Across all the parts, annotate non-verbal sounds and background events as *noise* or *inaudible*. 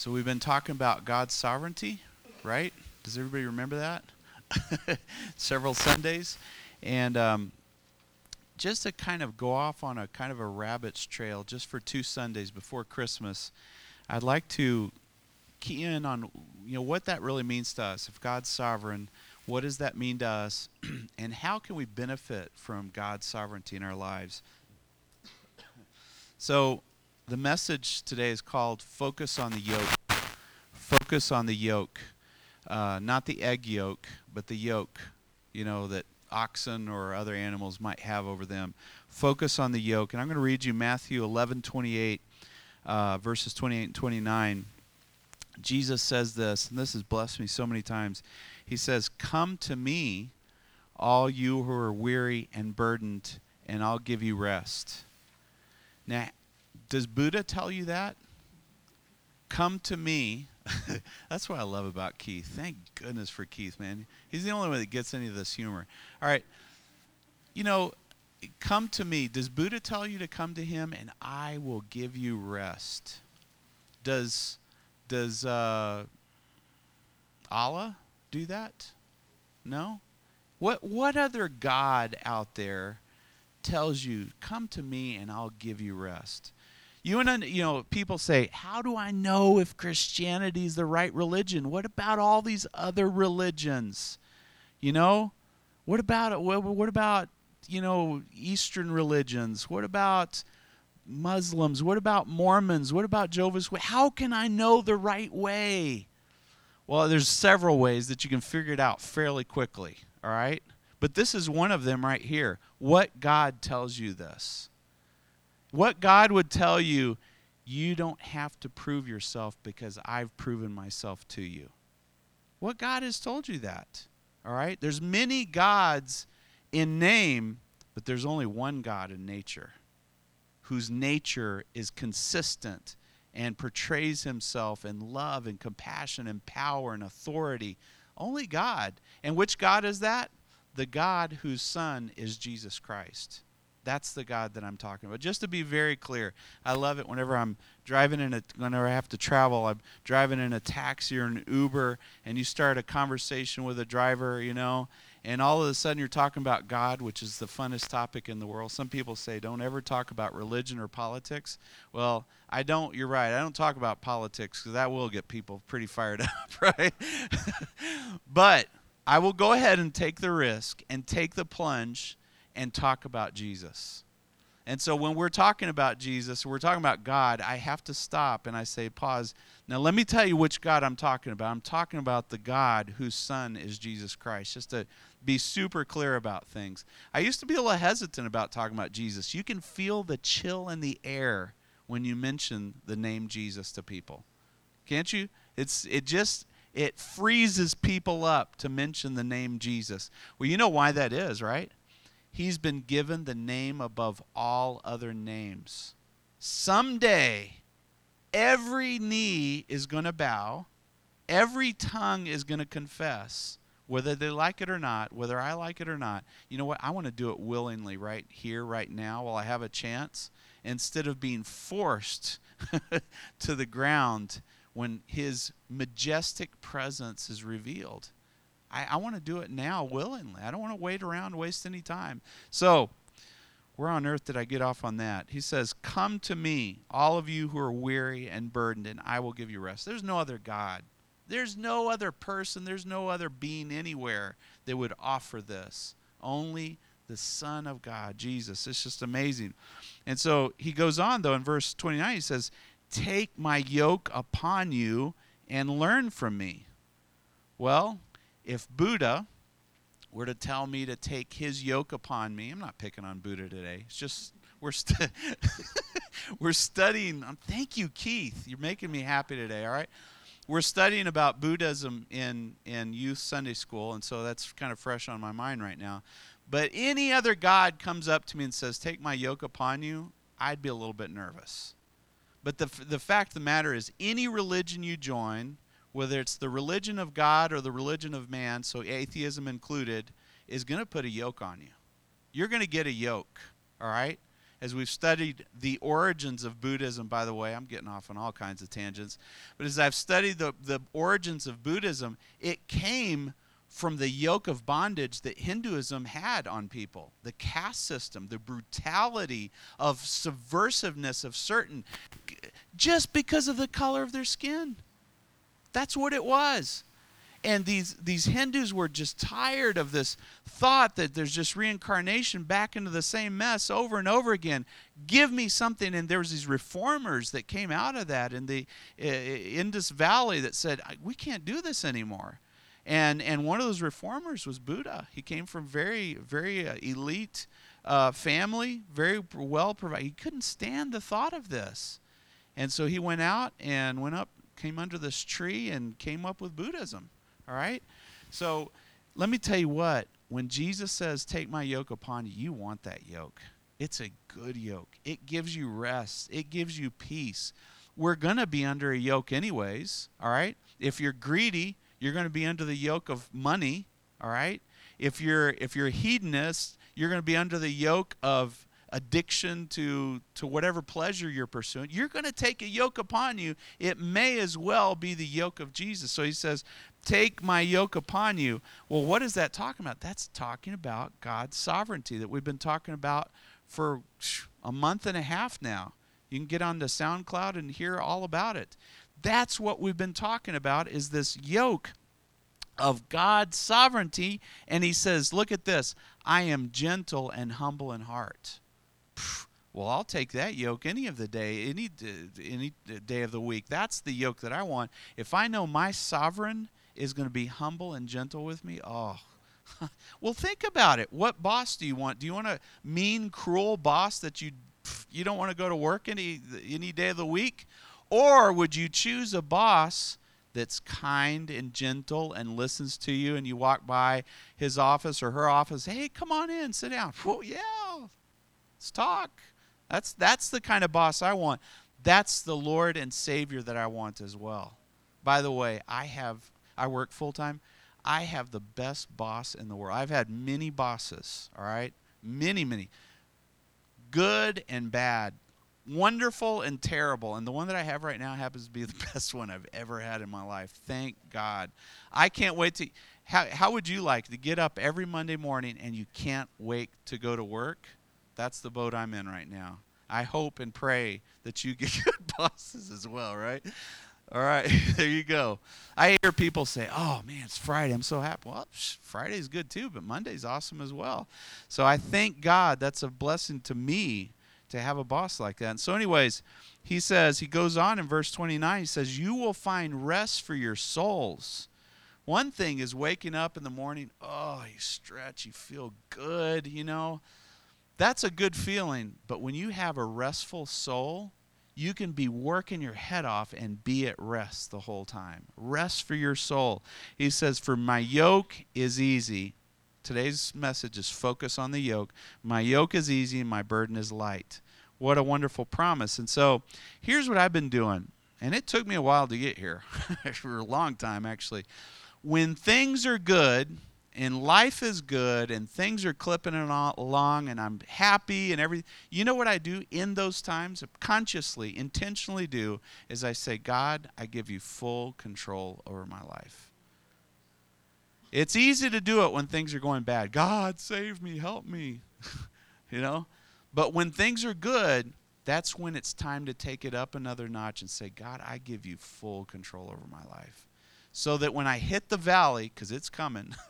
So we've been talking about God's sovereignty, right? Does everybody remember that? *laughs* Several Sundays. And um, just to kind of go off on a kind of a rabbit's trail just for two Sundays before Christmas, I'd like to key in on you know what that really means to us. If God's sovereign, what does that mean to us? *clears throat* and how can we benefit from God's sovereignty in our lives? So the message today is called Focus on the Yoke. Focus on the yoke. Uh, not the egg yolk, but the yoke, you know, that oxen or other animals might have over them. Focus on the yoke. And I'm going to read you Matthew 11 28, uh, verses 28 and 29. Jesus says this, and this has blessed me so many times. He says, Come to me, all you who are weary and burdened, and I'll give you rest. Now, does Buddha tell you that? Come to me. *laughs* That's what I love about Keith. Thank goodness for Keith, man. He's the only one that gets any of this humor. All right. You know, come to me. Does Buddha tell you to come to him and I will give you rest? Does does uh, Allah do that? No? What what other god out there tells you, "Come to me and I'll give you rest"? You and you know, people say, "How do I know if Christianity is the right religion? What about all these other religions?" You know, what about what, what about you know Eastern religions? What about Muslims? What about Mormons? What about Jehovah's? How can I know the right way? Well, there's several ways that you can figure it out fairly quickly. All right, but this is one of them right here. What God tells you this. What God would tell you, you don't have to prove yourself because I've proven myself to you. What God has told you that. All right? There's many gods in name, but there's only one God in nature whose nature is consistent and portrays himself in love and compassion and power and authority. Only God. And which God is that? The God whose Son is Jesus Christ. That's the God that I'm talking about. Just to be very clear, I love it whenever I'm driving in a whenever I have to travel, I'm driving in a taxi or an Uber and you start a conversation with a driver, you know, and all of a sudden you're talking about God, which is the funnest topic in the world. Some people say don't ever talk about religion or politics. Well, I don't, you're right. I don't talk about politics cuz that will get people pretty fired *laughs* up, right? *laughs* but I will go ahead and take the risk and take the plunge and talk about Jesus. And so when we're talking about Jesus, we're talking about God, I have to stop and I say, pause. Now, let me tell you which God I'm talking about. I'm talking about the God whose Son is Jesus Christ, just to be super clear about things. I used to be a little hesitant about talking about Jesus. You can feel the chill in the air when you mention the name Jesus to people. Can't you? It's it just it freezes people up to mention the name Jesus. Well, you know why that is, right? He's been given the name above all other names. Someday, every knee is going to bow, every tongue is going to confess, whether they like it or not, whether I like it or not. You know what? I want to do it willingly right here, right now, while I have a chance, instead of being forced *laughs* to the ground when his majestic presence is revealed. I, I want to do it now willingly. I don't want to wait around waste any time. So, where on earth did I get off on that? He says, Come to me, all of you who are weary and burdened, and I will give you rest. There's no other God. There's no other person, there's no other being anywhere that would offer this. Only the Son of God, Jesus. It's just amazing. And so he goes on, though, in verse 29, he says, Take my yoke upon you and learn from me. Well, if Buddha were to tell me to take his yoke upon me, I'm not picking on Buddha today. It's just we're *laughs* we're studying. Um, thank you, Keith. You're making me happy today. All right, we're studying about Buddhism in in youth Sunday school, and so that's kind of fresh on my mind right now. But any other God comes up to me and says, "Take my yoke upon you," I'd be a little bit nervous. But the the fact of the matter is, any religion you join whether it's the religion of God or the religion of man, so atheism included, is going to put a yoke on you. You're going to get a yoke, all right? as we've studied the origins of Buddhism, by the way, I'm getting off on all kinds of tangents, but as I've studied the, the origins of Buddhism, it came from the yoke of bondage that Hinduism had on people the caste system, the brutality of subversiveness of certain, just because of the color of their skin. That's what it was and these these Hindus were just tired of this thought that there's just reincarnation back into the same mess over and over again. Give me something, and there was these reformers that came out of that in the uh, Indus Valley that said we can't do this anymore. And and one of those reformers was Buddha. He came from very very uh, elite uh, family, very well provided. He couldn't stand the thought of this, and so he went out and went up, came under this tree, and came up with Buddhism all right? So let me tell you what, when Jesus says, Take my yoke upon you, you want that yoke. It's a good yoke. It gives you rest, it gives you peace. We're going to be under a yoke, anyways, all right? If you're greedy, you're going to be under the yoke of money, all right? If you're if you're a hedonist, you're going to be under the yoke of addiction to to whatever pleasure you're pursuing you're going to take a yoke upon you. It may as well be the yoke of jesus. So he says take my yoke upon you. Well what is that talking about? That's talking about god's sovereignty that we've been talking about for a month and a half now. You can get on the soundcloud and hear all about it. That's what we've been talking about is this yoke of God's sovereignty. And he says, Look at this. I am gentle and humble in heart *sighs* well, I'll take that yoke any of the day, any any day of the week. That's the yoke that I want. If I know my sovereign is going to be humble and gentle with me, oh. *laughs* well, think about it. What boss do you want? Do you want a mean, cruel boss that you you don't want to go to work any any day of the week, or would you choose a boss that's kind and gentle and listens to you, and you walk by his office or her office? Hey, come on in, sit down. Yeah, Let's talk. That's that's the kind of boss I want. That's the Lord and Savior that I want as well. By the way, I have I work full time. I have the best boss in the world. I've had many bosses, all right? Many, many. Good and bad. Wonderful and terrible. And the one that I have right now happens to be *laughs* the best one I've ever had in my life. Thank God. I can't wait to how how would you like to get up every Monday morning and you can't wait to go to work? That's the boat I'm in right now. I hope and pray that you get *laughs* good bosses as well, right? All right, *laughs* there you go. I hear people say, "Oh man, it's Friday. I'm so happy." Well, Friday's good too, but Monday's awesome as well. So I thank God. That's a blessing to me to have a boss like that. And so, anyways, he says he goes on in verse 29. He says, "You will find rest for your souls." One thing is waking up in the morning. Oh, you stretch, you feel good, you know that's a good feeling. But when you have a restful soul, you can be working your head off and be at rest the whole time. Rest for your soul. He says, For my yoke is easy. Today's message is focus on the yoke. My yoke is easy and my burden is light. What a wonderful promise. And so here's what I've been doing. And it took me a while to get here, *laughs* for a long time actually. When things are good, and life is good and things are clipping along and I'm happy and everything. You know what I do in those times? Consciously, intentionally do is I say, God, I give you full control over my life. It's easy to do it when things are going bad. God, save me, help me. *laughs* you know? But when things are good, that's when it's time to take it up another notch and say, God, I give you full control over my life. So that when I hit the valley, because it's coming, *laughs*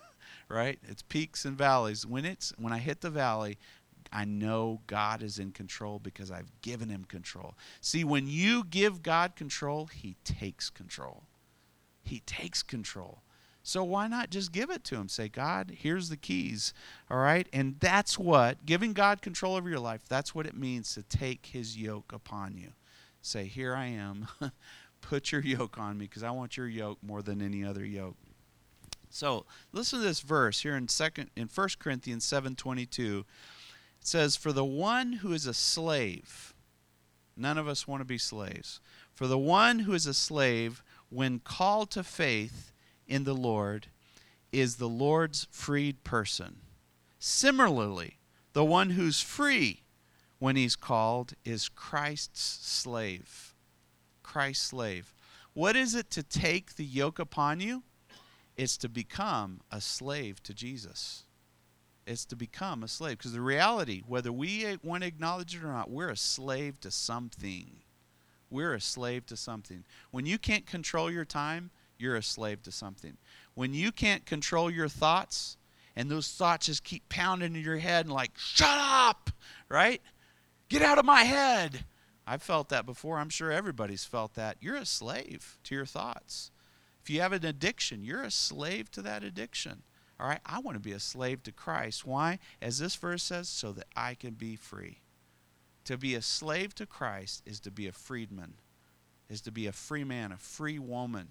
right? It's peaks and valleys. When it's when I hit the valley, I know God is in control because I've given him control. See, when you give God control, he takes control. He takes control. So why not just give it to him? Say, God, here's the keys. All right? And that's what, giving God control over your life, that's what it means to take his yoke upon you. Say, Here I am. *laughs* Put your yoke on me because I want your yoke more than any other yoke. So listen to this verse here in second in 1 Corinthians 7:22. It says, "For the one who is a slave, none of us want to be slaves. For the one who is a slave, when called to faith in the Lord, is the Lord's freed person. Similarly, the one who's free, when he's called is Christ's slave. Christ's slave. What is it to take the yoke upon you? It's to become a slave to Jesus. It's to become a slave. Because the reality, whether we want to acknowledge it or not, we're a slave to something. We're a slave to something. When you can't control your time, you're a slave to something. When you can't control your thoughts, and those thoughts just keep pounding in your head and like, shut up, right? Get out of my head. I've felt that before. I'm sure everybody's felt that. You're a slave to your thoughts. If you have an addiction, you're a slave to that addiction. All right, I want to be a slave to Christ. Why? As this verse says, so that I can be free. To be a slave to Christ is to be a freedman, is to be a free man, a free woman.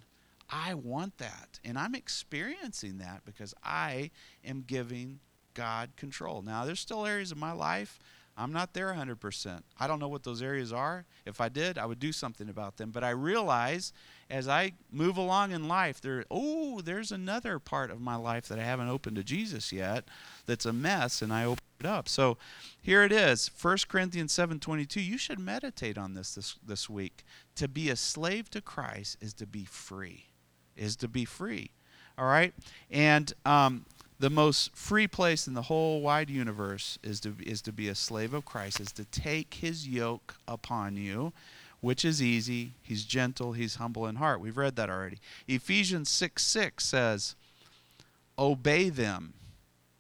I want that. And I'm experiencing that because I am giving God control. Now, there's still areas of my life I'm not there 100%. I don't know what those areas are. If I did, I would do something about them. But I realize as I move along in life, there oh, there's another part of my life that I haven't opened to Jesus yet that's a mess and I open it up. So here it is. 1 Corinthians 7:22. You should meditate on this this this week. To be a slave to Christ is to be free. Is to be free. All right? And um, the most free place in the whole wide universe is to is to be a slave of Christ is to take his yoke upon you which is easy. He's gentle. He's humble in heart. We've read that already. Ephesians 6 6 says obey them.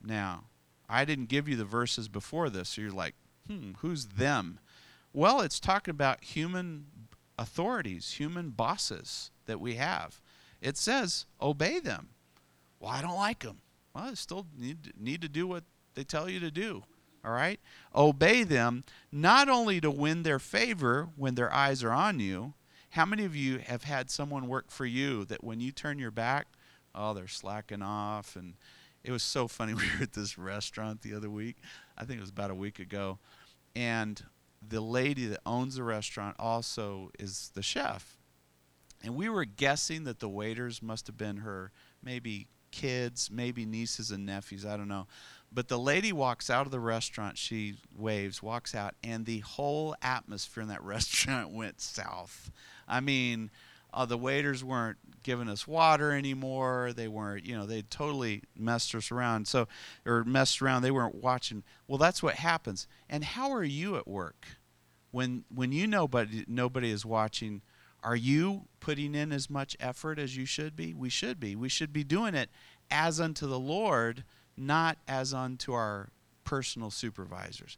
Now I didn't give you the verses before this so you're like hmm who's them? Well it's talking about human authorities human bosses that we have. It says obey them. Well I don't like them well, still need, need to do what they tell you to do. All right? Obey them, not only to win their favor when their eyes are on you. How many of you have had someone work for you that when you turn your back, oh, they're slacking off? And it was so funny. *laughs* We were at this restaurant the other week. I think it was about a week ago. And the lady that owns the restaurant also is the chef. And we were guessing that the waiters must have been her maybe kids, maybe nieces and nephews, I don't know. But the lady walks out of the restaurant, she waves, walks out, and the whole atmosphere in that *laughs* restaurant went south. I mean, uh, the waiters weren't giving us water anymore. They weren't, you know, they totally messed us around. So, or messed around. They weren't watching. Well, that's what happens. And how are you at work when when you but nobody is watching? Are you putting in as much effort as you should be? We should be. We should be doing it as unto the Lord, not as unto our personal supervisors.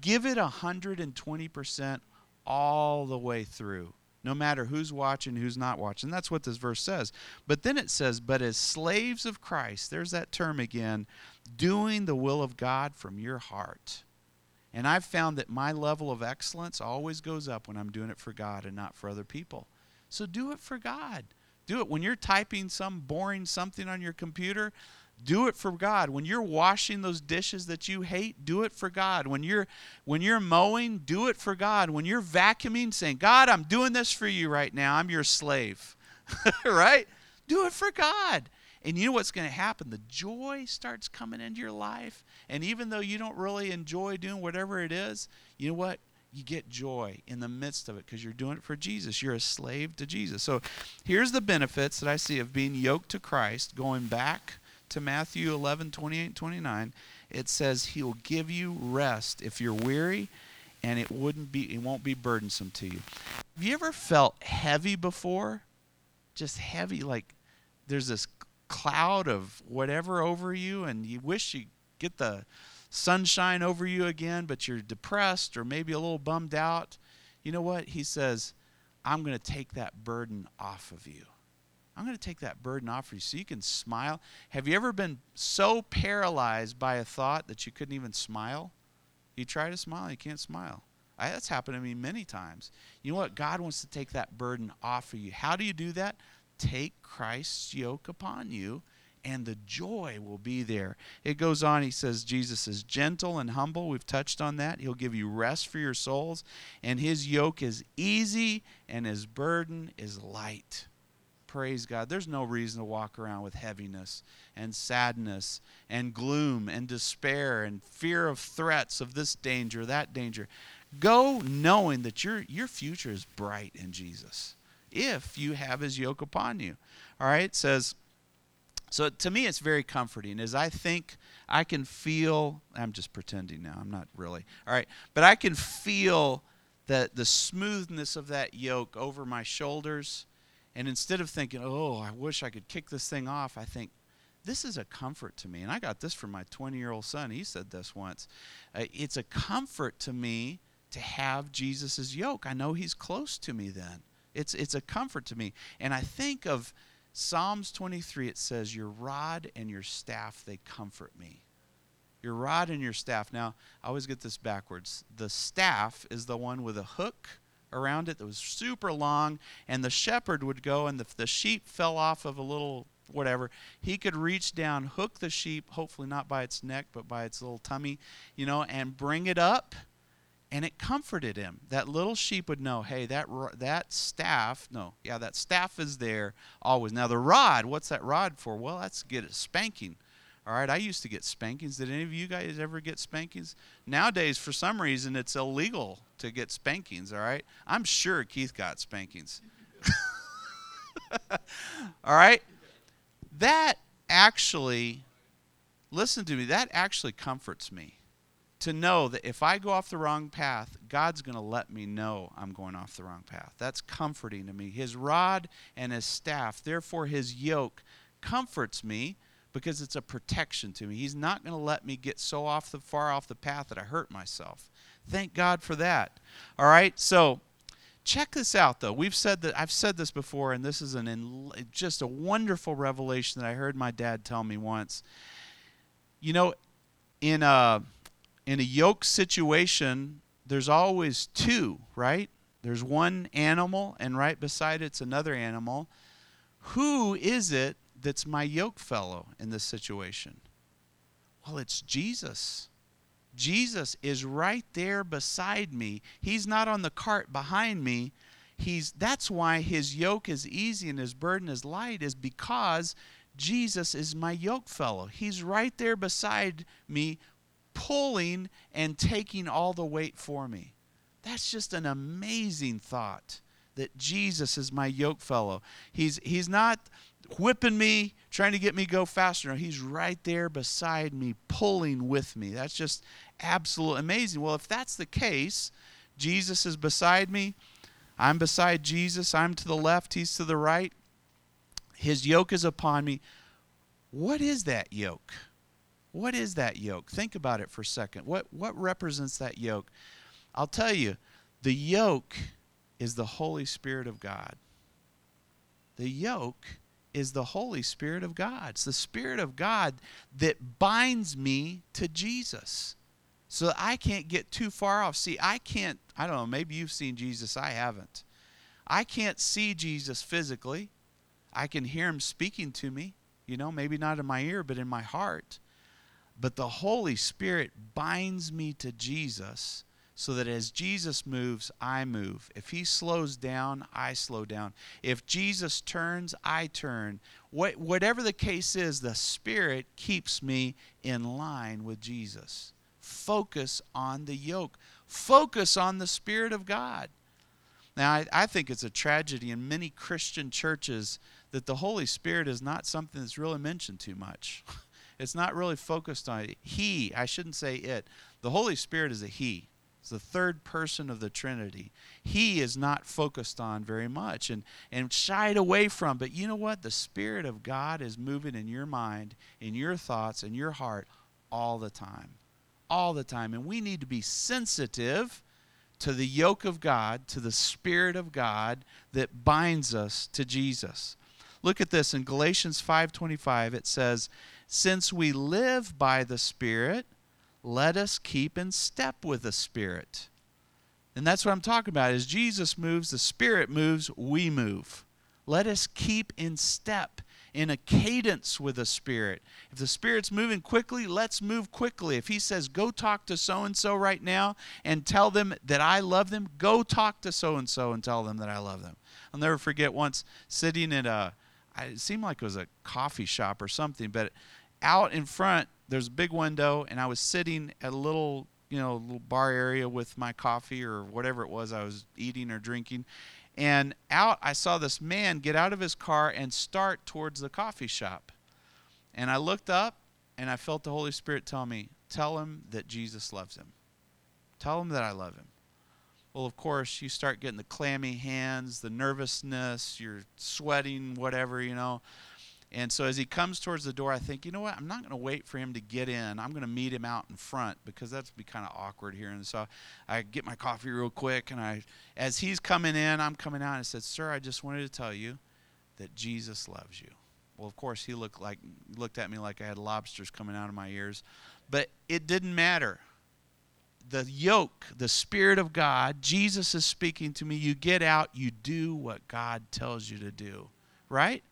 Give it 120% all the way through, no matter who's watching, who's not watching. That's what this verse says. But then it says, But as slaves of Christ, there's that term again, doing the will of God from your heart. And I've found that my level of excellence always goes up when I'm doing it for God and not for other people. So do it for God. Do it when you're typing some boring something on your computer. Do it for God. When you're washing those dishes that you hate, do it for God. When you're when you're mowing, do it for God. When you're vacuuming, saying, "God, I'm doing this for you right now. I'm your slave." *laughs* right? Do it for God. And you know what's going to happen? The joy starts coming into your life. And even though you don't really enjoy doing whatever it is, you know what? You get joy in the midst of it because you're doing it for Jesus. You're a slave to Jesus. So here's the benefits that I see of being yoked to Christ, going back to Matthew 11, 28, 29. It says he will give you rest if you're weary and it wouldn't be it won't be burdensome to you. Have you ever felt heavy before? Just heavy like there's this cloud of whatever over you and you wish you get the sunshine over you again but you're depressed or maybe a little bummed out you know what? He says i'm going to take that burden off of you. I'm going to take that burden off of you so you can smile. Have you ever been so paralyzed by a thought that you couldn't even smile? You try to smile you can't smile. I, that's happened to me many times. You know what? God wants to take that burden off of you. How do you do that take Christ's yoke upon you, and the joy will be there. It goes on, he says, Jesus is gentle and humble. We've touched on that. He'll give you rest for your souls, and his yoke is easy, and his burden is light. Praise God. There's no reason to walk around with heaviness and sadness and gloom and despair and fear of threats of this danger, that danger. Go knowing that your your future is bright in Jesus if you have his yoke upon you. All right? It says so to me it's very comforting as I think I can feel I'm just pretending now. I'm not really. All right. But I can feel that the smoothness of that yoke over my shoulders and instead of thinking, "Oh, I wish I could kick this thing off," I think this is a comfort to me. And I got this from my 20 year old son. He said this once. Uh, it's a comfort to me to have Jesus' yoke. I know he's close to me then. It's, it's a comfort to me. And I think of Psalms 23, it says, Your rod and your staff, they comfort me. Your rod and your staff. Now, I always get this backwards. The staff is the one with a hook around it that was super long, and the shepherd would go, and if the sheep fell off of a little whatever, he could reach down, hook the sheep, hopefully not by its neck, but by its little tummy, you know, and bring it up. And it comforted him. That little sheep would know, hey, that that staff, no, yeah, that staff is there always. Now the rod, what's that rod for? Well, that's get a spanking. All right, I used to get spankings. Did any of you guys ever get spankings? Nowadays, for some reason, it's illegal to get spankings. All right, I'm sure Keith got spankings. *laughs* all right, that actually, listen to me, that actually comforts me to know that if I go off the wrong path, God's going to let me know I'm going off the wrong path. That's comforting to me. His rod and his staff, therefore, his yoke comforts me because it's a protection to me. He's not going to let me get so off the far off the path that I hurt myself. Thank God for that. All right, so check this out though we've said that i've said this before and this is an just a wonderful revelation that i heard my dad tell me once you know in a in a yoke situation there's always two right there's one animal and right beside it's another animal who is it that's my yoke fellow in this situation well it's jesus Jesus is right there beside me. He's not on the cart behind me. He's that's why his yoke is easy and his burden is light is because Jesus is my yoke fellow. He's right there beside me pulling and taking all the weight for me. That's just an amazing thought that Jesus is my yoke fellow. He's he's not whipping me, trying to get me go faster. No, he's right there beside me, pulling with me. That's just absolutely amazing. Well, if that's the case, Jesus is beside me. I'm beside Jesus. I'm to the left. He's to the right. His yoke is upon me. What is that yoke? What is that yoke? Think about it for a second. What, what represents that yoke? I'll tell you, the yoke is the Holy Spirit of God. The yoke is the Holy Spirit of God. It's the Spirit of God that binds me to Jesus so that I can't get too far off. See, I can't, I don't know, maybe you've seen Jesus, I haven't. I can't see Jesus physically. I can hear him speaking to me, you know, maybe not in my ear, but in my heart. But the Holy Spirit binds me to Jesus so that as Jesus moves, I move. If he slows down, I slow down. If Jesus turns, I turn. What, whatever the case is, the Spirit keeps me in line with Jesus. Focus on the yoke, focus on the Spirit of God. Now, I, I think it's a tragedy in many Christian churches that the Holy Spirit is not something that's really mentioned too much. *laughs* It's not really focused on. He, I shouldn't say it. The Holy Spirit is a He. It's the third person of the Trinity. He is not focused on very much and, and shied away from. But you know what? The Spirit of God is moving in your mind, in your thoughts, in your heart all the time. All the time. And we need to be sensitive to the yoke of God, to the Spirit of God that binds us to Jesus. Look at this in Galatians 5:25 it says, "Since we live by the Spirit, let us keep in step with the Spirit. And that's what I'm talking about. As Jesus moves, the Spirit moves, we move. Let us keep in step, in a cadence with the Spirit. If the Spirit's moving quickly, let's move quickly. If He says, go talk to so and so right now and tell them that I love them, go talk to so and so and tell them that I love them. I'll never forget once sitting at a, it seemed like it was a coffee shop or something, but out in front there's a big window, and I was sitting at a little you know little bar area with my coffee or whatever it was I was eating or drinking, and out I saw this man get out of his car and start towards the coffee shop, and I looked up and I felt the Holy Spirit tell me, tell him that Jesus loves him. Tell him that I love him. Well, of course, you start getting the clammy hands, the nervousness, you're sweating, whatever, you know. And so as he comes towards the door, I think, you know what? I'm not going to wait for him to get in. I'm going to meet him out in front because that's be kind of awkward here. And so I get my coffee real quick, and I, as he's coming in, I'm coming out. And I said, "Sir, I just wanted to tell you that Jesus loves you." Well, of course, he looked like looked at me like I had lobsters coming out of my ears, but it didn't matter the yoke, the Spirit of God, Jesus is speaking to me. You get out, you do what God tells you to do, right?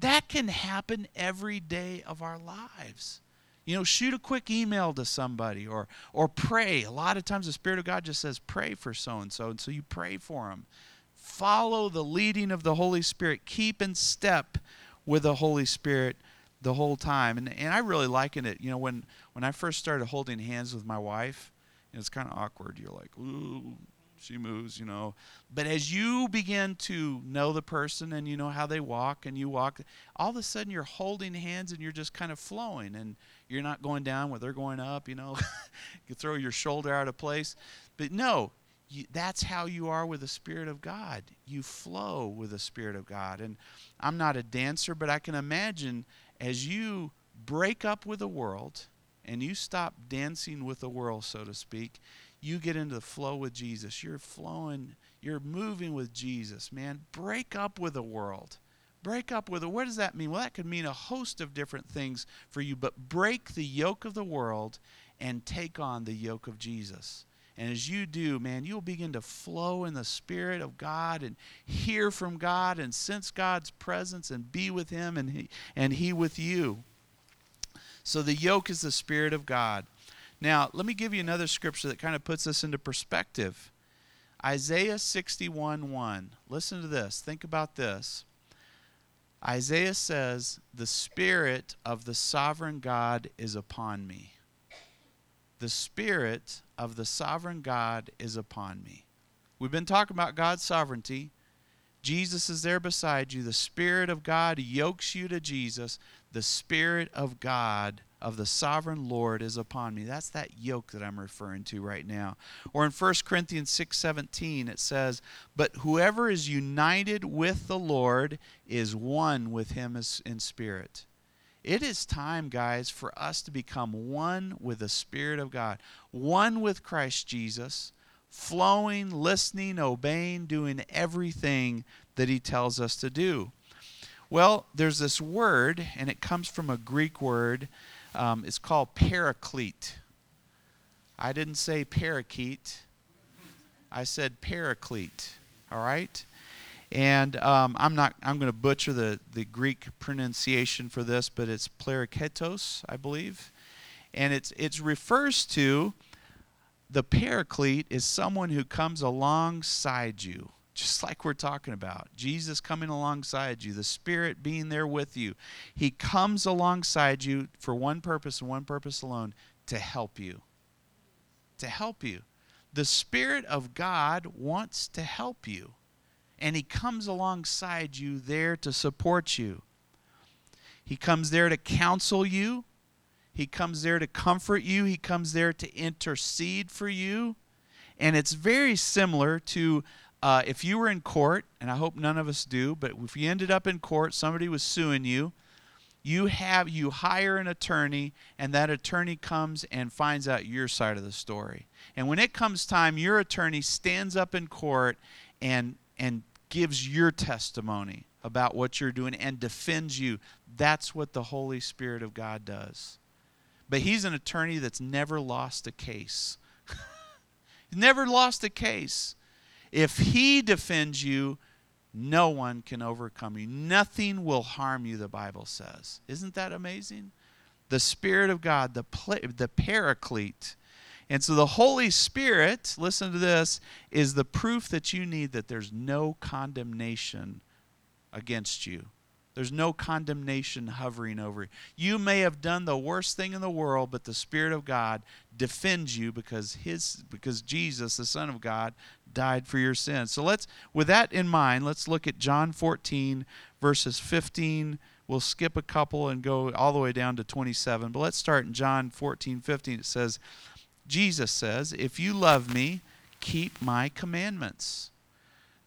That can happen every day of our lives. You know, shoot a quick email to somebody or or pray. A lot of times the Spirit of God just says, pray for so and so, and so you pray for them. Follow the leading of the Holy Spirit. Keep in step with the Holy Spirit the whole time. And and I really liken it. You know, when when I first started holding hands with my wife, it's kind of awkward. You're like, ooh, she moves, you know. But as you begin to know the person and you know how they walk and you walk, all of a sudden you're holding hands and you're just kind of flowing and you're not going down where they're going up, you know. *laughs* you throw your shoulder out of place. But no, you, that's how you are with the Spirit of God. You flow with the Spirit of God. And I'm not a dancer, but I can imagine as you break up with the world and you stop dancing with the world, so to speak, you get into the flow with Jesus. You're flowing, you're moving with Jesus, man. Break up with the world. Break up with it. What does that mean? Well, that could mean a host of different things for you, but break the yoke of the world and take on the yoke of Jesus. And as you do, man, you'll begin to flow in the Spirit of God and hear from God and sense God's presence and be with Him and He, and he with you. So the yoke is the Spirit of God. Now, let me give you another scripture that kind of puts this into perspective. Isaiah 61 1. Listen to this. Think about this. Isaiah says, The Spirit of the sovereign God is upon me. The Spirit of the sovereign God is upon me. We've been talking about God's sovereignty. Jesus is there beside you. The Spirit of God yokes you to Jesus the Spirit of God, of the sovereign Lord, is upon me. That's that yoke that I'm referring to right now. Or in 1 Corinthians 6 17, it says, But whoever is united with the Lord is one with him in spirit. It is time, guys, for us to become one with the Spirit of God, one with Christ Jesus, flowing, listening, obeying, doing everything that He tells us to do. Well, there's this word, and it comes from a Greek word. Um, it's called paraclete. I didn't say parakeet. I said paraclete. All right? And um, I'm not. I'm going to butcher the, the Greek pronunciation for this, but it's pleraketos, I believe, and it's it refers to the paraclete is someone who comes alongside you just like we're talking about. Jesus coming alongside you, the Spirit being there with you. He comes alongside you for one purpose and one purpose alone to help you. To help you. The Spirit of God wants to help you, and He comes alongside you there to support you. He comes there to counsel you. He comes there to comfort you. He comes there to intercede for you. And it's very similar to uh, if you were in court, and I hope none of us do, but if you ended up in court, somebody was suing you, you have you hire an attorney and that attorney comes and finds out your side of the story. And when it comes time your attorney stands up in court and and gives your testimony about what you're doing and defends you. That's what the holy spirit of god does. But he's an attorney that's never lost a case. *laughs* Never lost a case if he defends you, no one can overcome you. Nothing will harm you, the Bible says. Isn't that amazing? The Spirit of God, the, the paraclete. And so the Holy Spirit, listen to this, is the proof that you need that there's no condemnation against you. There's no condemnation hovering over you. You may have done the worst thing in the world, but the Spirit of God defends you because his because Jesus, the Son of God, died for your sins. So let's with that in mind, let's look at John 14 verses 15 we'll skip a couple and go all the way down to 27 but let's start in john 14 15 it says jesus says if you love me keep my commandments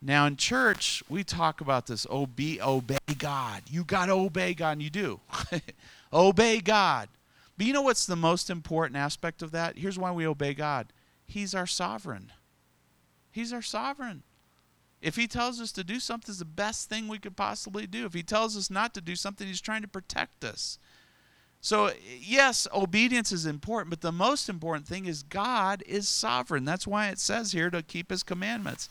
now in church, we talk about this obey, obey God. You got to obey God, and you do. *laughs* obey God. But you know what's the most important aspect of that? Here's why we obey God He's our sovereign. He's our sovereign. If He tells us to do something, it's the best thing we could possibly do. If He tells us not to do something, He's trying to protect us. So, yes, obedience is important, but the most important thing is God is sovereign. That's why it says here to keep his commandments.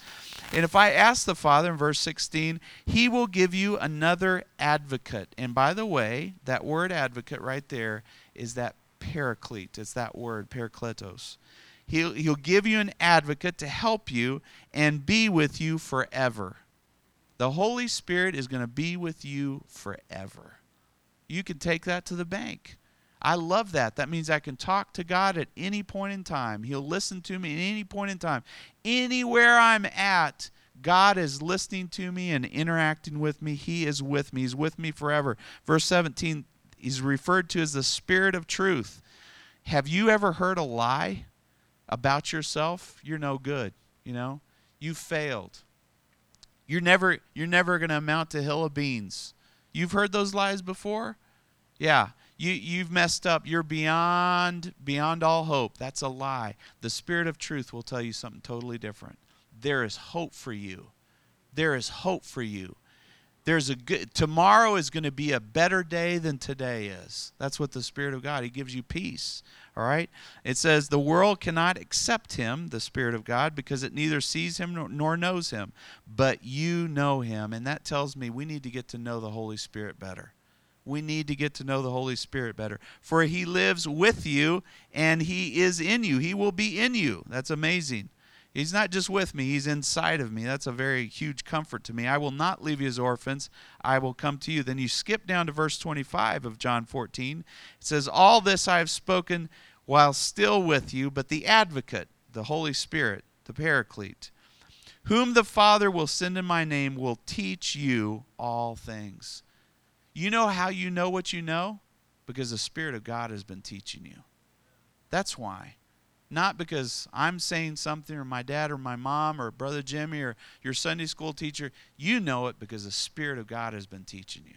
And if I ask the Father in verse 16, he will give you another advocate. And by the way, that word advocate right there is that paraclete. It's that word, parakletos. He'll, he'll give you an advocate to help you and be with you forever. The Holy Spirit is going to be with you forever you can take that to the bank. I love that. That means I can talk to God at any point in time. He'll listen to me at any point in time. Anywhere I'm at, God is listening to me and interacting with me. He is with me. He's with me forever. Verse 17, he's referred to as the Spirit of truth. Have you ever heard a lie about yourself? You're no good, you know? You failed. You're never you're never going to amount to hill of beans. You've heard those lies before? Yeah. You you've messed up. You're beyond beyond all hope. That's a lie. The spirit of truth will tell you something totally different. There is hope for you. There is hope for you. There's a good tomorrow is going to be a better day than today is. That's what the spirit of God. He gives you peace. All right? It says the world cannot accept him, the spirit of God, because it neither sees him nor, nor knows him, but you know him. And that tells me we need to get to know the Holy Spirit better we need to get to know the Holy Spirit better. For he lives with you and he is in you. He will be in you. That's amazing. He's not just with me, he's inside of me. That's a very huge comfort to me. I will not leave you as orphans. I will come to you. Then you skip down to verse 25 of John 14. It says, All this I have spoken while still with you, but the advocate, the Holy Spirit, the paraclete, whom the Father will send in my name, will teach you all things you know how you know what you know? Because the Spirit of God has been teaching you. That's why. Not because I'm saying something or my dad or my mom or brother Jimmy or your Sunday school teacher. You know it because the Spirit of God has been teaching you.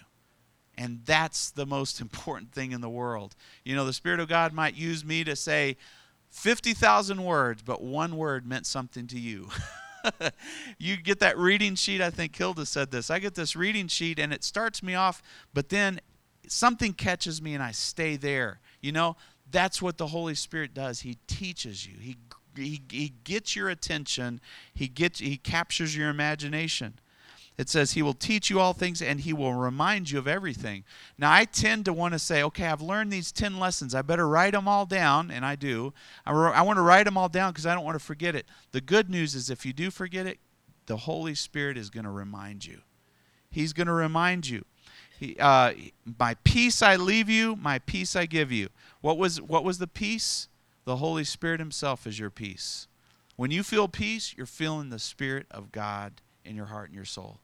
And that's the most *laughs* important thing in the world. You know, the Spirit of God might use me to say 50,000 words, but one word meant something to you. *laughs* you get that reading sheet. I think Hilda said this. I get this reading sheet and it starts me off, but then something catches me and I stay there. You know, that's what the Holy Spirit does. He teaches you. He he, he gets your attention. He gets he captures your imagination. It says he will teach you all things and he will remind you of everything. Now, I tend to want to say, okay, I've learned these 10 lessons. I better write them all down, and I do. I, I want to write them all down because I don't want to forget it. The good news is if you do forget it, the Holy Spirit is going to remind you. He's going to remind you. He, uh, my peace I leave you, my peace I give you. What was, what was the peace? The Holy Spirit Himself is your peace. When you feel peace, you're feeling the Spirit of God in your heart and your soul.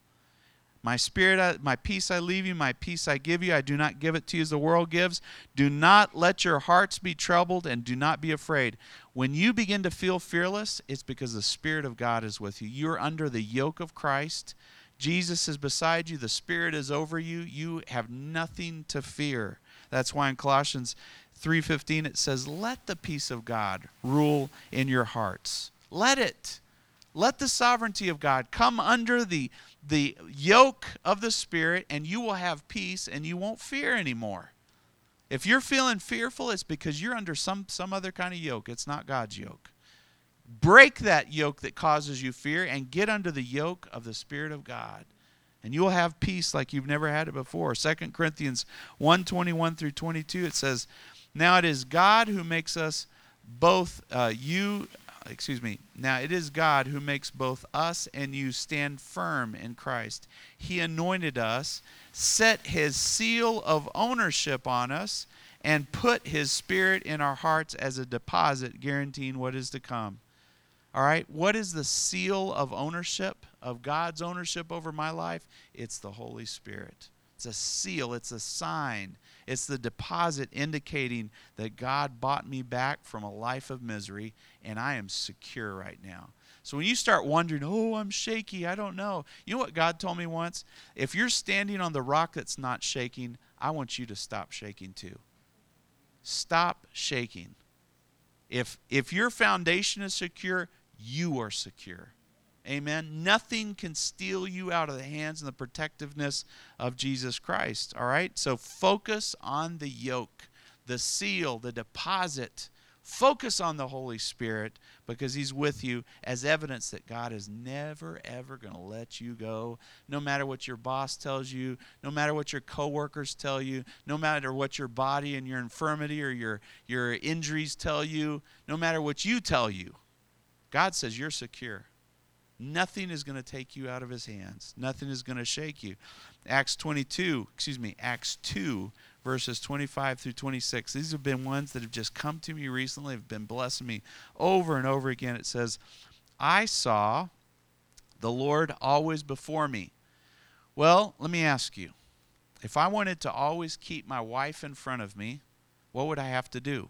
My spirit, my peace I leave you, my peace I give you. I do not give it to you as the world gives. Do not let your hearts be troubled and do not be afraid. When you begin to feel fearless, it's because the Spirit of God is with you. You're under the yoke of Christ. Jesus is beside you. The Spirit is over you. You have nothing to fear. That's why in Colossians 3:15 it says, "Let the peace of God rule in your hearts." Let it. Let the sovereignty of God come under the, the yoke of the Spirit, and you will have peace and you won't fear anymore. If you're feeling fearful, it's because you're under some, some other kind of yoke. It's not God's yoke. Break that yoke that causes you fear and get under the yoke of the Spirit of God. And you will have peace like you've never had it before. 2 Corinthians 1 21 through 22, it says, Now it is God who makes us both uh, you excuse me. Now it is God who makes both us and you stand firm in Christ. He anointed us, set his seal of ownership on us, and put his spirit in our hearts as a deposit guaranteeing what is to come. All right, what is the seal of ownership, of God's ownership over my life? It's the Holy Spirit. It's a seal, it's a sign, it's the deposit indicating that God bought me back from a life of misery and I am secure right now. So when you start wondering, oh, I'm shaky, I don't know. You know what God told me once? If you're standing on the rock that's not shaking, I want you to stop shaking too. Stop shaking. If if your foundation is secure, you are secure. Amen. Nothing can steal you out of the hands and the protectiveness of Jesus Christ. All right? So focus on the yoke, the seal, the deposit. Focus on the Holy Spirit because He's with you as evidence that God is never, ever going to let you go. No matter what your boss tells you, no matter what your coworkers tell you, no matter what your body and your infirmity or your, your injuries tell you, no matter what you tell you, God says you're secure. Nothing is going to take you out of his hands. Nothing is going to shake you. Acts 22, excuse me, Acts 2, verses 25 through 26. These have been ones that have just come to me recently, have been blessing me over and over again. It says, I saw the Lord always before me. Well, let me ask you if I wanted to always keep my wife in front of me, what would I have to do?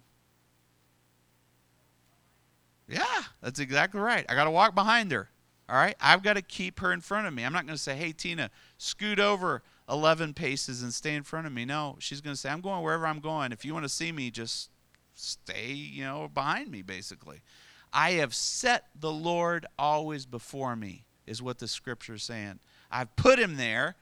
Yeah, that's exactly right. I got to walk behind her. All right? I've got to keep her in front of me. I'm not going to say, hey, Tina, scoot over 11 paces and stay in front of me. No, she's going to say, I'm going wherever I'm going. If you want to see me, just stay, you know, behind me, basically. I have set the Lord always before me, is what the scripture is saying. I've put him there,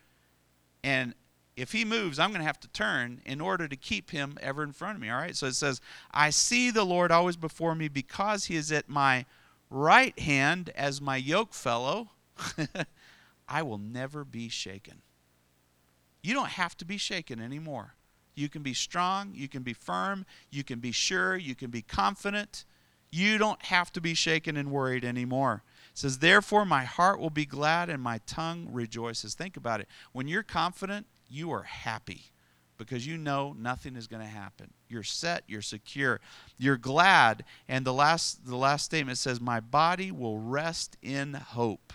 and if he moves, I'm going to have to turn in order to keep him ever in front of me. All right? So it says, I see the Lord always before me because he is at my right hand as my yoke fellow, *laughs* I will never be shaken. You don't have to be shaken anymore. You can be strong, you can be firm, you can be sure, you can be confident. You don't have to be shaken and worried anymore. It says, Therefore, my heart will be glad and my tongue rejoices. Think about it. When you're confident, you are happy because you know nothing is going to happen. You're set, you're secure, you're glad. And the last the last statement says, "My body will rest in hope."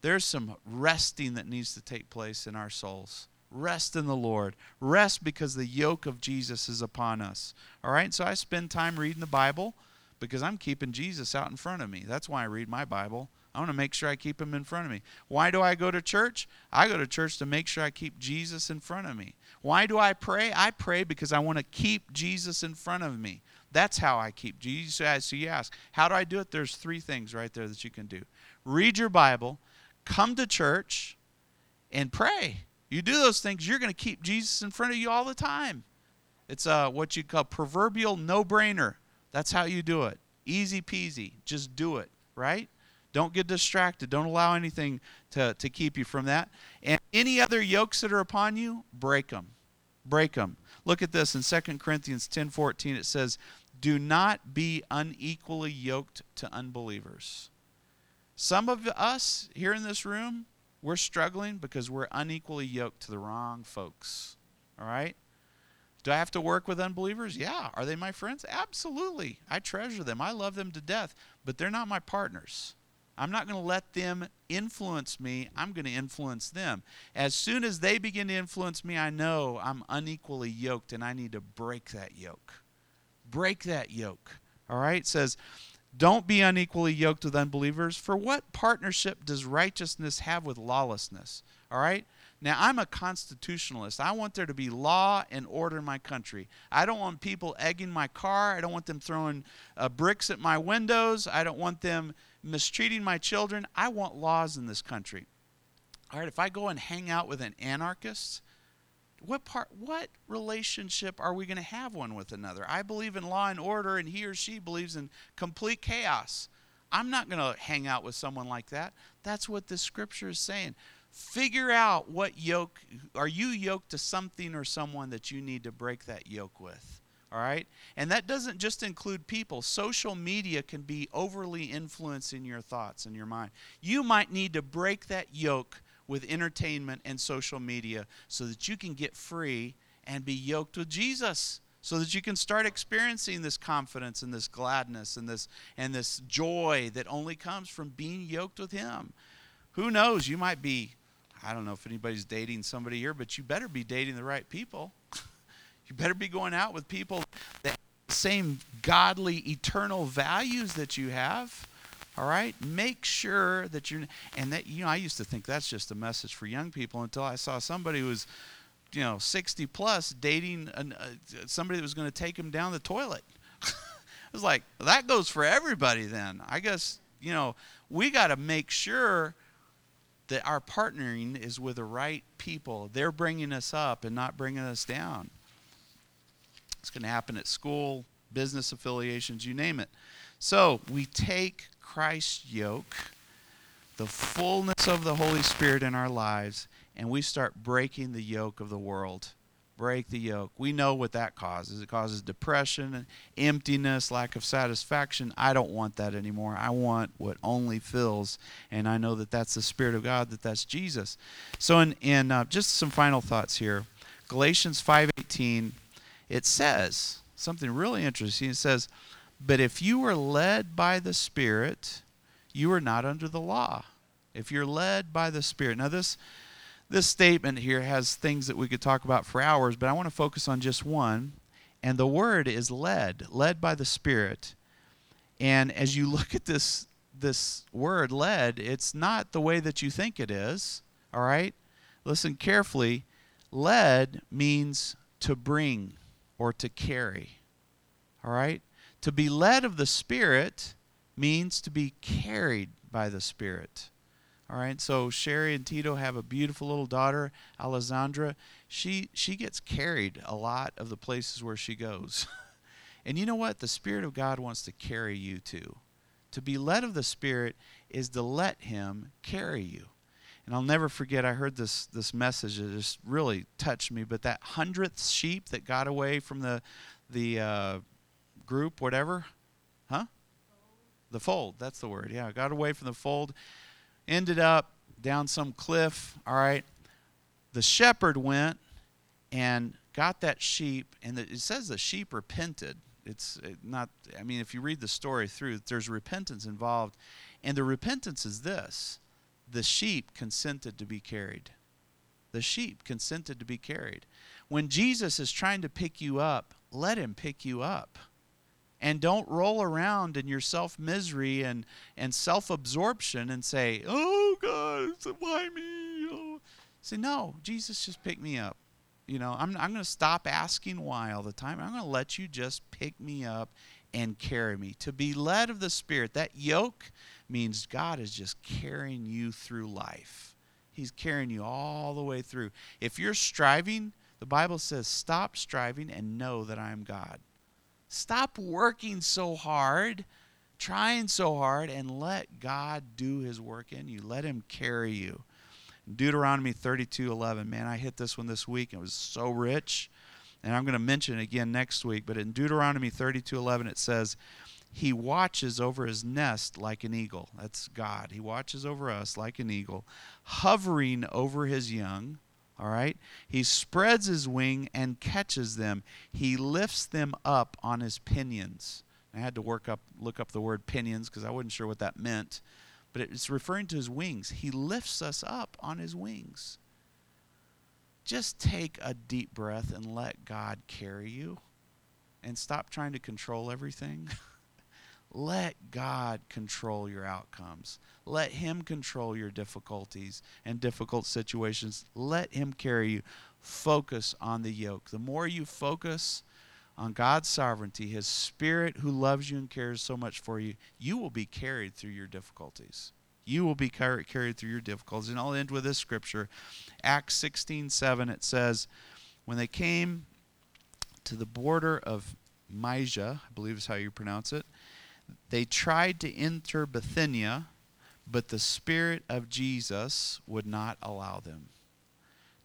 There's some resting that needs to take place in our souls. Rest in the Lord. Rest because the yoke of Jesus is upon us. All right? So I spend time reading the Bible because I'm keeping Jesus out in front of me. That's why I read my Bible. I want to make sure I keep him in front of me. Why do I go to church? I go to church to make sure I keep Jesus in front of me. Why do I pray? I pray because I want to keep Jesus in front of me. That's how I keep Jesus. So you ask, how do I do it? There's three things right there that you can do read your Bible, come to church, and pray. You do those things, you're going to keep Jesus in front of you all the time. It's uh, what you call proverbial no brainer. That's how you do it. Easy peasy. Just do it, right? Don't get distracted. Don't allow anything to, to keep you from that. And any other yokes that are upon you, break them. Break them. Look at this in 2 Corinthians 10 14. It says, Do not be unequally yoked to unbelievers. Some of us here in this room, we're struggling because we're unequally yoked to the wrong folks. All right? Do I have to work with unbelievers? Yeah. Are they my friends? Absolutely. I treasure them. I love them to death, but they're not my partners. I'm not going to let them influence me. I'm going to influence them. As soon as they begin to influence me, I know I'm unequally yoked and I need to break that yoke. Break that yoke. All right? It says, don't be unequally yoked with unbelievers. For what partnership does righteousness have with lawlessness? All right? Now, I'm a constitutionalist. I want there to be law and order in my country. I don't want people egging my car. I don't want them throwing uh, bricks at my windows. I don't want them mistreating my children. I want laws in this country. All right, if I go and hang out with an anarchist, what part what relationship are we going to have one with another? I believe in law and order and he or she believes in complete chaos. I'm not going to hang out with someone like that. That's what the scripture is saying. Figure out what yoke are you yoked to something or someone that you need to break that yoke with? All right? And that doesn't just include people. Social media can be overly influencing your thoughts and your mind. You might need to break that yoke with entertainment and social media so that you can get free and be yoked with Jesus so that you can start experiencing this confidence and this gladness and this and this joy that only comes from being yoked with him who knows you might be i don't know if anybody's dating somebody here but you better be dating the right people. *laughs* You better be going out with people that same godly eternal values that you have all right? Make sure that you're and that you know i used to think that's just a message for young people until i saw somebody who was you know 60 plus dating an, uh, somebody that was going to take him down the toilet. *laughs* It was like that goes for everybody then. I guess you know we got to make sure that our partnering is with the right people. They're bringing us up and not bringing us down. It's going to happen at school business affiliations you name it. So we take christ's yoke the fullness of the holy spirit in our lives and we start breaking the yoke of the world. Break the yoke. We know what that causes. It causes depression, emptiness, lack of satisfaction. I don't want that anymore. I want what only fills, and I know that that's the Spirit of God. That that's Jesus. So, in, in uh, just some final thoughts here, Galatians five eighteen, it says something really interesting. It says, "But if you are led by the Spirit, you are not under the law." If you're led by the Spirit. Now this this statement here has things that we could talk about for hours, but I want to focus on just one. And the word is led, led by the Spirit. And as you *laughs* look at this this word led, it's not the way that you think it is. All right? Listen carefully. Led means to bring or to carry. All right? To be led of the Spirit means to be carried by the Spirit. All right, so Sherry and Tito have a beautiful little daughter, Alessandra. She she gets carried a lot of the places where she goes. *laughs* and you know what? The Spirit of God wants to carry you too. To be led of the Spirit is to let Him carry you. And I'll never forget, I heard this this message that just really touched me. But that hundredth sheep that got away from the the uh, group, whatever, huh? The fold. That's the word. Yeah, got away from the fold ended up down some cliff. All right. The shepherd went and got that sheep, and it says the sheep repented. It's not, I mean, if you read the story through, there's repentance involved. And the repentance is this the sheep consented to be carried. The sheep consented to be carried. When Jesus is trying to pick you up, let him pick you up and don't roll around in your self misery and, and self absorption and say, Oh God, why me? Oh. Say, No, Jesus just picked me up. You know, I'm, I'm going to stop asking why all the time. I'm going to let you just pick me up and carry me. To be led of the Spirit, that yoke means God is just carrying you through life. He's carrying you all the way through. If you're striving, the Bible says, stop striving and know that I am God. Stop working so hard, trying so hard, and let God do his work in you. Let him carry you. Deuteronomy 32 11. Man, I hit this one this week. It was so rich. And I'm going to mention it again next week. But in Deuteronomy 32 11, it says, He watches over his nest like an eagle. That's God. He watches over us like an eagle, hovering over his young all right? He spreads his wing and catches them. He lifts them up on his pinions. I had to work up look up the word pinions because I wasn't sure what that meant. But it's referring to his wings. He lifts us up on his wings. Just take a deep breath and let God carry you and stop trying to control everything. *laughs* Let God control your outcomes. Let Him control your difficulties and difficult situations. Let Him carry you. Focus on the yoke. The more you focus on God's sovereignty, His Spirit who loves you and cares so much for you, you will be carried through your difficulties. You will be car- carried through your difficulties. And I'll end with this scripture. Acts 16 7, it says, When they came to the border of Mysia, I believe is how you pronounce it, they tried to enter Bithynia, but the Spirit of Jesus would not allow them.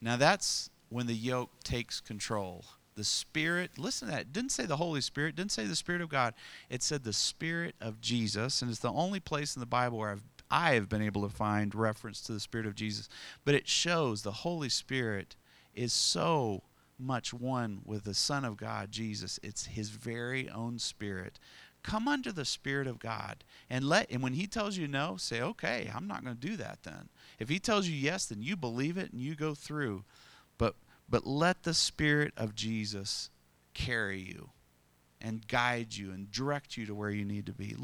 Now that's when the yoke takes control. The Spirit, listen to that. It didn't say the Holy Spirit, didn't say the Spirit of God. It said the Spirit of Jesus, and it's the only place in the Bible where I've I have been able to find reference to the Spirit of Jesus. But it shows the Holy Spirit is so much one with the Son of God, Jesus. It's his very own spirit. Come under the Spirit of God and let and when he tells you no, say, Okay, I'm not going to do that then. If he tells you yes, then you believe it and you go through. But but let the Spirit of Jesus carry you and guide you and direct you to where you need to be.